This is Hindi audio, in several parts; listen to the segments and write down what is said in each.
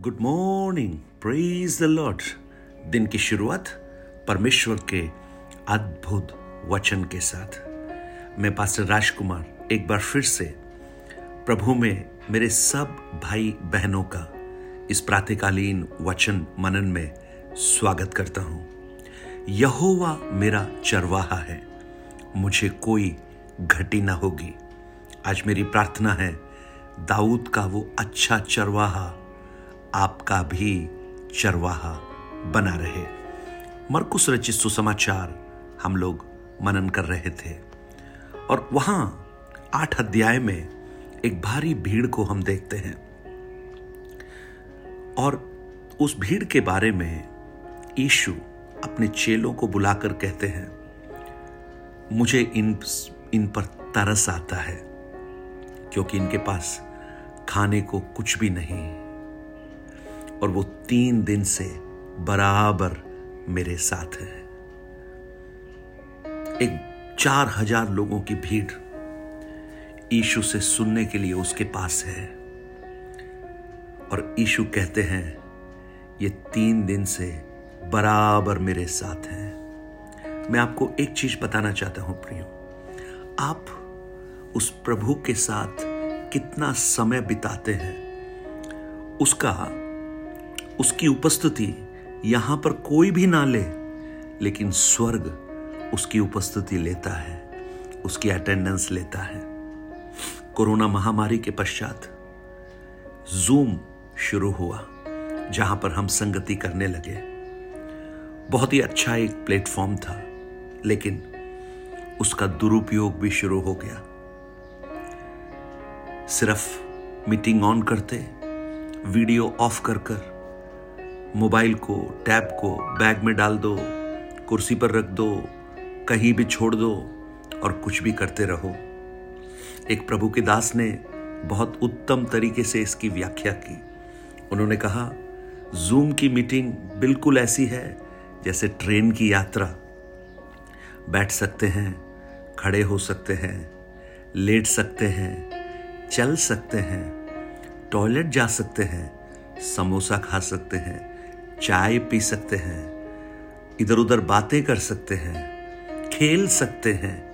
Good morning praise the lord दिन की शुरुआत परमेश्वर के अद्भुत वचन के साथ। मैं पास्टर राजकुमार एक बार फिर से प्रभु में, मेरे सब भाई बहनों का इस प्रातकालीन वचन मनन में स्वागत करता हूँ। यहोवा मेरा चरवाहा है। मुझे कोई घटी ना होगी। आज मेरी प्रार्थना है, दाऊद का वो अच्छा चरवाहा आपका भी चरवाहा बना रहे। मरकुस रचित सुसमाचार हम लोग मनन कर रहे थे। और वहाँ आठ अध्याय में एक भारी भीड़ को हम देखते हैं। और उस भीड़ के बारे में ईशु अपने चेलों को बुलाकर कहते हैं, मुझे इन इन पर तरस आता है, क्योंकि इनके पास खाने को कुछ भी नहीं और वो तीन दिन से बराबर मेरे साथ है। एक चार हज़ार लोगों की भीड़ ईशु से सुनने के लिए उसके पास है। और ईशु कहते हैं, ये तीन दिन से बराबर मेरे साथ हैं। मैं आपको एक चीज़ बताना चाहता हूँ, प्रियो। आप उस प्रभु के साथ कितना समय बिताते हैं, उसका उसकी उपस्थिति यहाँ पर कोई भी ना ले, लेकिन स्वर्ग उसकी उपस्थिति लेता है, उसकी अटेंडेंस लेता है। कोरोना महामारी के पश्चात जूम शुरू हुआ, जहाँ पर हम संगति करने लगे। बहुत ही अच्छा एक प्लेटफॉर्म था, लेकिन उसका दुरुपयोग भी शुरू हो गया। सिर्फ़ मीटिंग ऑन करते वीडियो ऑफ़ कर कर मोबाइल को, टैब को, बैग में डाल दो, कुर्सी पर रख दो, कहीं भी छोड़ दो और कुछ भी करते रहो। एक प्रभु के दास ने बहुत उत्तम तरीके से इसकी व्याख्या की। उन्होंने कहा, जूम की मीटिंग बिल्कुल ऐसी है जैसे ट्रेन की यात्रा। बैठ सकते हैं, खड़े हो सकते हैं, लेट सकते हैं, चल सकते हैं, टॉयलेट जा सकते हैं, समोसा खा सकते हैं चाय पी सकते हैं इधर उधर बातें कर सकते हैं, खेल सकते हैं।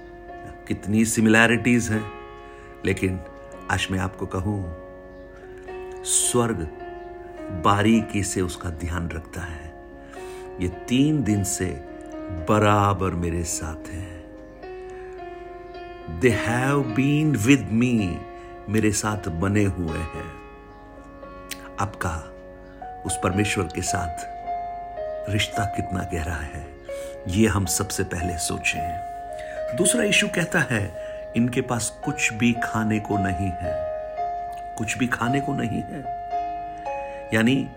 कितनी सिमिलैरिटीज हैं। लेकिन आज मैं आपको कहूँ, स्वर्ग बारीकी से उसका ध्यान रखता है। ये तीन दिन से बराबर मेरे साथ हैं। They have been with me मेरे साथ बने हुए हैं। आपका उस परमेश्वर के साथ रिश्ता कितना गहरा है, ये हम सबसे पहले सोचें दूसरा इशू कहता है, इनके पास कुछ भी खाने को नहीं है। कुछ भी खाने को नहीं है। यानी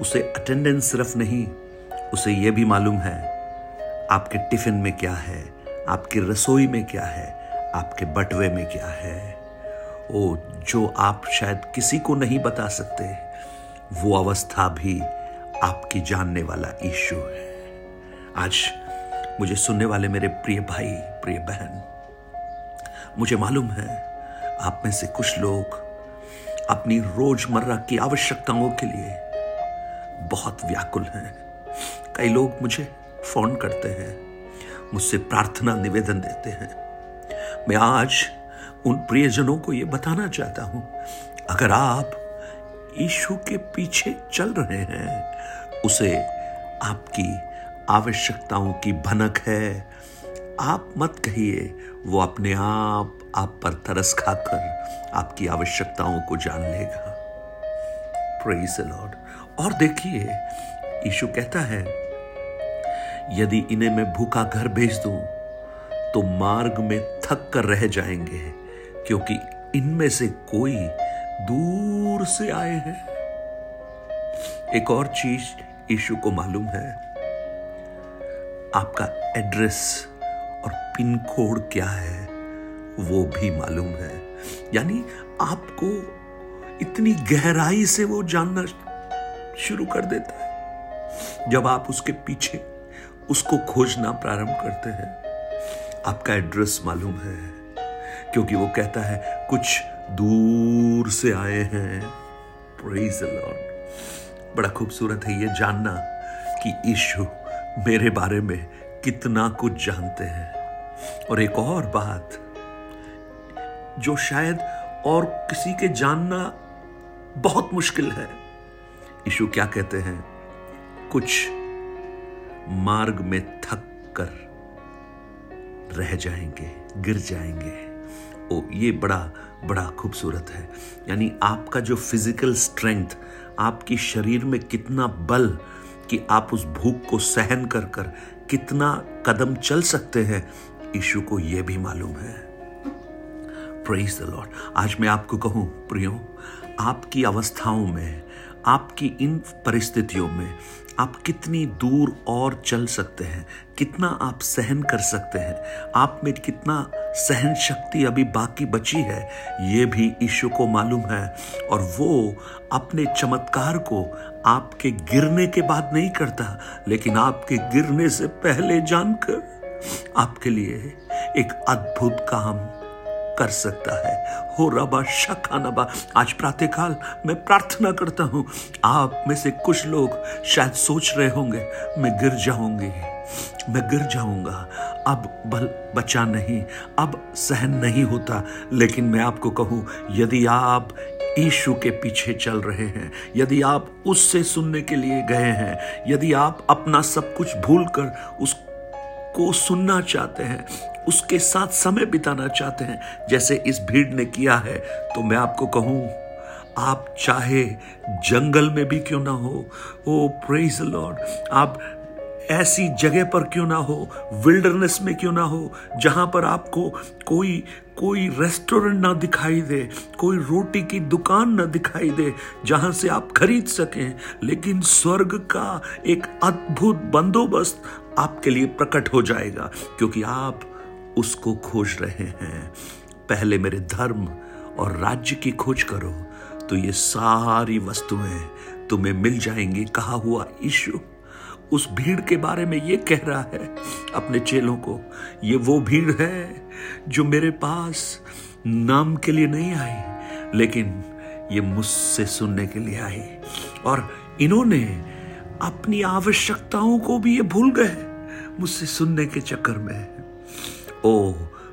उसे अटेंडेंस सिर्फ़ नहीं, उसे यह भी मालूम है, आपके टिफ़िन में क्या है, आपकी रसोई में क्या है, आपके बटवे में क्या है। ओ, जो आप शायद किसी को नहीं बता सकते वो अवस्था भी आपकी जानने वाला ईशु है। आज मुझे सुनने वाले मेरे प्रिय भाई, प्रिय बहन, मुझे मालूम है आप में से कुछ लोग अपनी रोज़मर्रा की आवश्यकताओं के लिए बहुत व्याकुल हैं। कई लोग मुझे फ़ोन करते हैं, मुझसे प्रार्थना निवेदन देते हैं। मैं आज उन प्रियजनों को यह बताना चाहता हूँ, अगर आप ईशु के पीछे चल रहे हैं। उसे आपकी आवश्यकताओं की भनक है। आप मत कहिए, वो अपने आप आप पर तरस खाकर आपकी आवश्यकताओं को जान लेगा। लॉर्ड और देखिए, यीशु कहता है, यदि इन्हें मैं भूखा घर भेज दूँ तो मार्ग में थक कर रह जाएँगे, क्योंकि इनमें से कोई दूर से आए हैं। एक और चीज़ यीशु को मालूम है। आपका एड्रेस और पिन कोड क्या है, वो भी मालूम है। यानी आपको इतनी गहराई से वो जानना शुरू कर देता है। जब आप उसके पीछे उसको खोजना प्रारंभ करते हैं, आपका एड्रेस मालूम है, क्योंकि वो कहता है, कुछ दूर से आए हैं। लॉर्ड बड़ा खूबसूरत है ये जानना कि ईशु मेरे बारे में कितना कुछ जानते हैं। और एक और बात, जो शायद और किसी के जानना बहुत मुश्किल है। ईशु क्या कहते हैं? कुछ मार्ग में थक कर रह जाएँगे, गिर जाएँगे। ओ, ये बड़ा बड़ा खूबसूरत है। यानी आपका जो फ़िज़िकल स्ट्रेंथ आपकी शरीर में कितना बल कि आप उस भूख को सहन कर कर कितना कदम चल सकते हैं ईशु को यह भी मालूम है। प्रेज द लॉर्ड आज मैं आपको कहूँ, प्रियो, आपकी अवस्थाओं में, आपकी इन परिस्थितियों में आप कितनी दूर और चल सकते हैं, कितना आप सहन कर सकते हैं, आप में कितना सहन शक्ति अभी बाकी बची है, ये भी ईशु को मालूम है। और वो अपने चमत्कार को आपके गिरने के बाद नहीं करता, लेकिन आपके गिरने से पहले जानकर आपके लिए एक अद्भुत काम कर सकता है। हो रबा, शखानबा। आज प्रातःकाल मैं प्रार्थना करता हूँ, आप में से कुछ लोग शायद सोच रहे होंगे, मैं गिर जाऊँगी। मैं गिर जाऊँगा। अब बल बचा नहीं, अब सहन नहीं होता। लेकिन मैं आपको कहूँ, यदि आप ईशु के पीछे चल रहे हैं, यदि आप उससे सुनने के लिए गए हैं, यदि आप अपना सब कुछ भूलकर उसको सुनना चाहते हैं, उसके साथ समय बिताना चाहते हैं, जैसे इस भीड़ ने किया है तो मैं आपको कहूँ, आप चाहे जंगल में भी क्यों ना हो, ओ प्रेज लॉर्ड आप ऐसी जगह पर क्यों ना हो विल्डरनेस में क्यों ना हो, जहाँ पर आपको कोई कोई रेस्टोरेंट ना दिखाई दे, कोई रोटी की दुकान ना दिखाई दे, जहाँ से आप खरीद सकें। लेकिन स्वर्ग का एक अद्भुत बंदोबस्त आपके लिए प्रकट हो जाएगा, क्योंकि आप उसको खोज रहे हैं। पहले मेरे धर्म और राज्य की खोज करो तो ये सारी वस्तुएँ तुम्हें मिल जाएँगी, कहा हुआ ईशु उस भीड़ के बारे में ये कह रहा है अपने चेलों को, ये वो भीड़ है जो मेरे पास नाम के लिए नहीं आई, लेकिन ये मुझसे सुनने के लिए आई। और इन्होंने अपनी आवश्यकताओं को भी ये भूल गए मुझसे सुनने के चक्कर में। ओ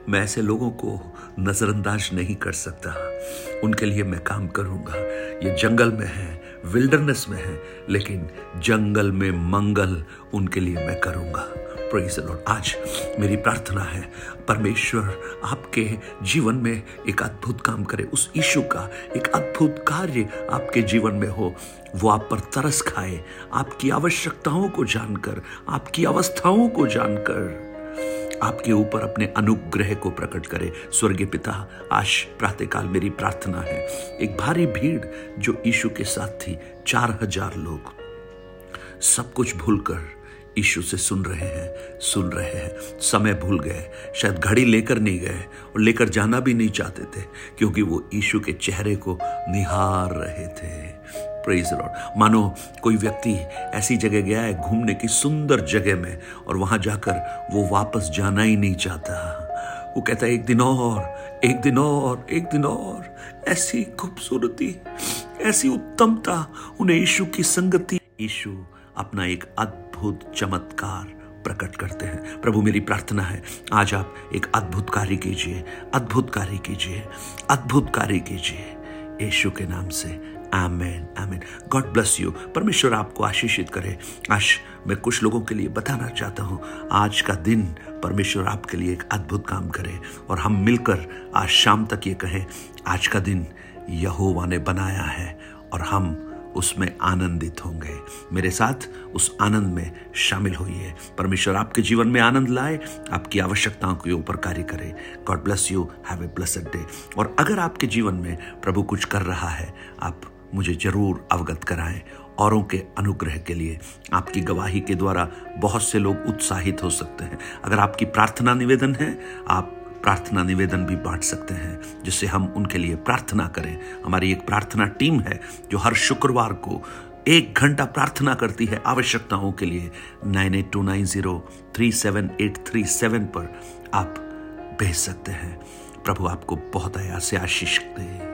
मैं ऐसे लोगों को नजरअंदाज नहीं कर सकता। उनके लिए मैं काम करूँगा। ये जंगल में है विल्डरनेस में है, लेकिन जंगल में मंगल उनके लिए मैं करूँगा। लॉर्ड आज मेरी प्रार्थना है, परमेश्वर आपके जीवन में एक अद्भुत काम करे। उस ईशु का एक अद्भुत कार्य आपके जीवन में हो। वो आप पर तरस खाए। आपकी आवश्यकताओं को जानकर, आपकी अवस्थाओं को जानकर। आपके ऊपर अपने अनुग्रह को प्रकट करे। स्वर्गीय पिता, आज प्रातःकाल मेरी प्रार्थना है। एक भारी भीड़ जो यीशु के साथ थी, चार हज़ार लोग। सब कुछ भूलकर यीशु से सुन रहे हैं, सुन रहे हैं। समय भूल गए, शायद घड़ी लेकर नहीं गए और लेकर जाना भी नहीं चाहते थे, क्योंकि वो यीशु के चेहरे को निहार रहे थे। प्रेज लॉर्ड मानो कोई व्यक्ति ऐसी जगह गया है घूमने की सुंदर जगह में और वहाँ जाकर वो वापस जाना ही नहीं चाहता। वो कहता है, एक दिन और, एक दिन और, एक दिन और। ऐसी खूबसूरती, ऐसी उत्तमता, उन्हें यीशु की संगति। यीशु अपना एक अद्भुत चमत्कार प्रकट करते हैं। प्रभु, मेरी प्रार्थना है, आज आप एक अद्भुत कार्य कीजिए, अद्भुत कार्य कीजिए, अद्भुत कार्य कीजिए। यीशु के नाम से। आमेन आमेन। गॉड ब्लस यू परमेश्वर आपको आशीषित करे। आज मैं कुछ लोगों के लिए बताना चाहता हूँ। आज का दिन परमेश्वर आपके लिए एक अद्भुत काम करे और हम मिलकर आज शाम तक ये कहें, आज का दिन यहोवा ने बनाया है और हम उसमें आनंदित होंगे। मेरे साथ उस आनंद में शामिल होइए। परमेश्वर आपके जीवन में आनंद लाए, आपकी आवश्यकताओं के ऊपर कार्य करे। God bless you have a blessed day और अगर आपके जीवन में प्रभु कुछ कर रहा है, आप मुझे ज़रूर अवगत कराएँ। औरों के अनुग्रह के लिए। आपकी गवाही के द्वारा बहुत से लोग उत्साहित हो सकते हैं। अगर आपकी प्रार्थना निवेदन है, आप प्रार्थना निवेदन भी बांट सकते हैं, जिससे हम उनके लिए प्रार्थना करें। हमारी एक प्रार्थना टीम है, जो हर शुक्रवार को एक घंटा प्रार्थना करती है आवश्यकताओं के लिए। Nine eight two nine zero three seven eight three seven पर आप भेज सकते हैं। प्रभु आपको बहुत आया से आशीष दे।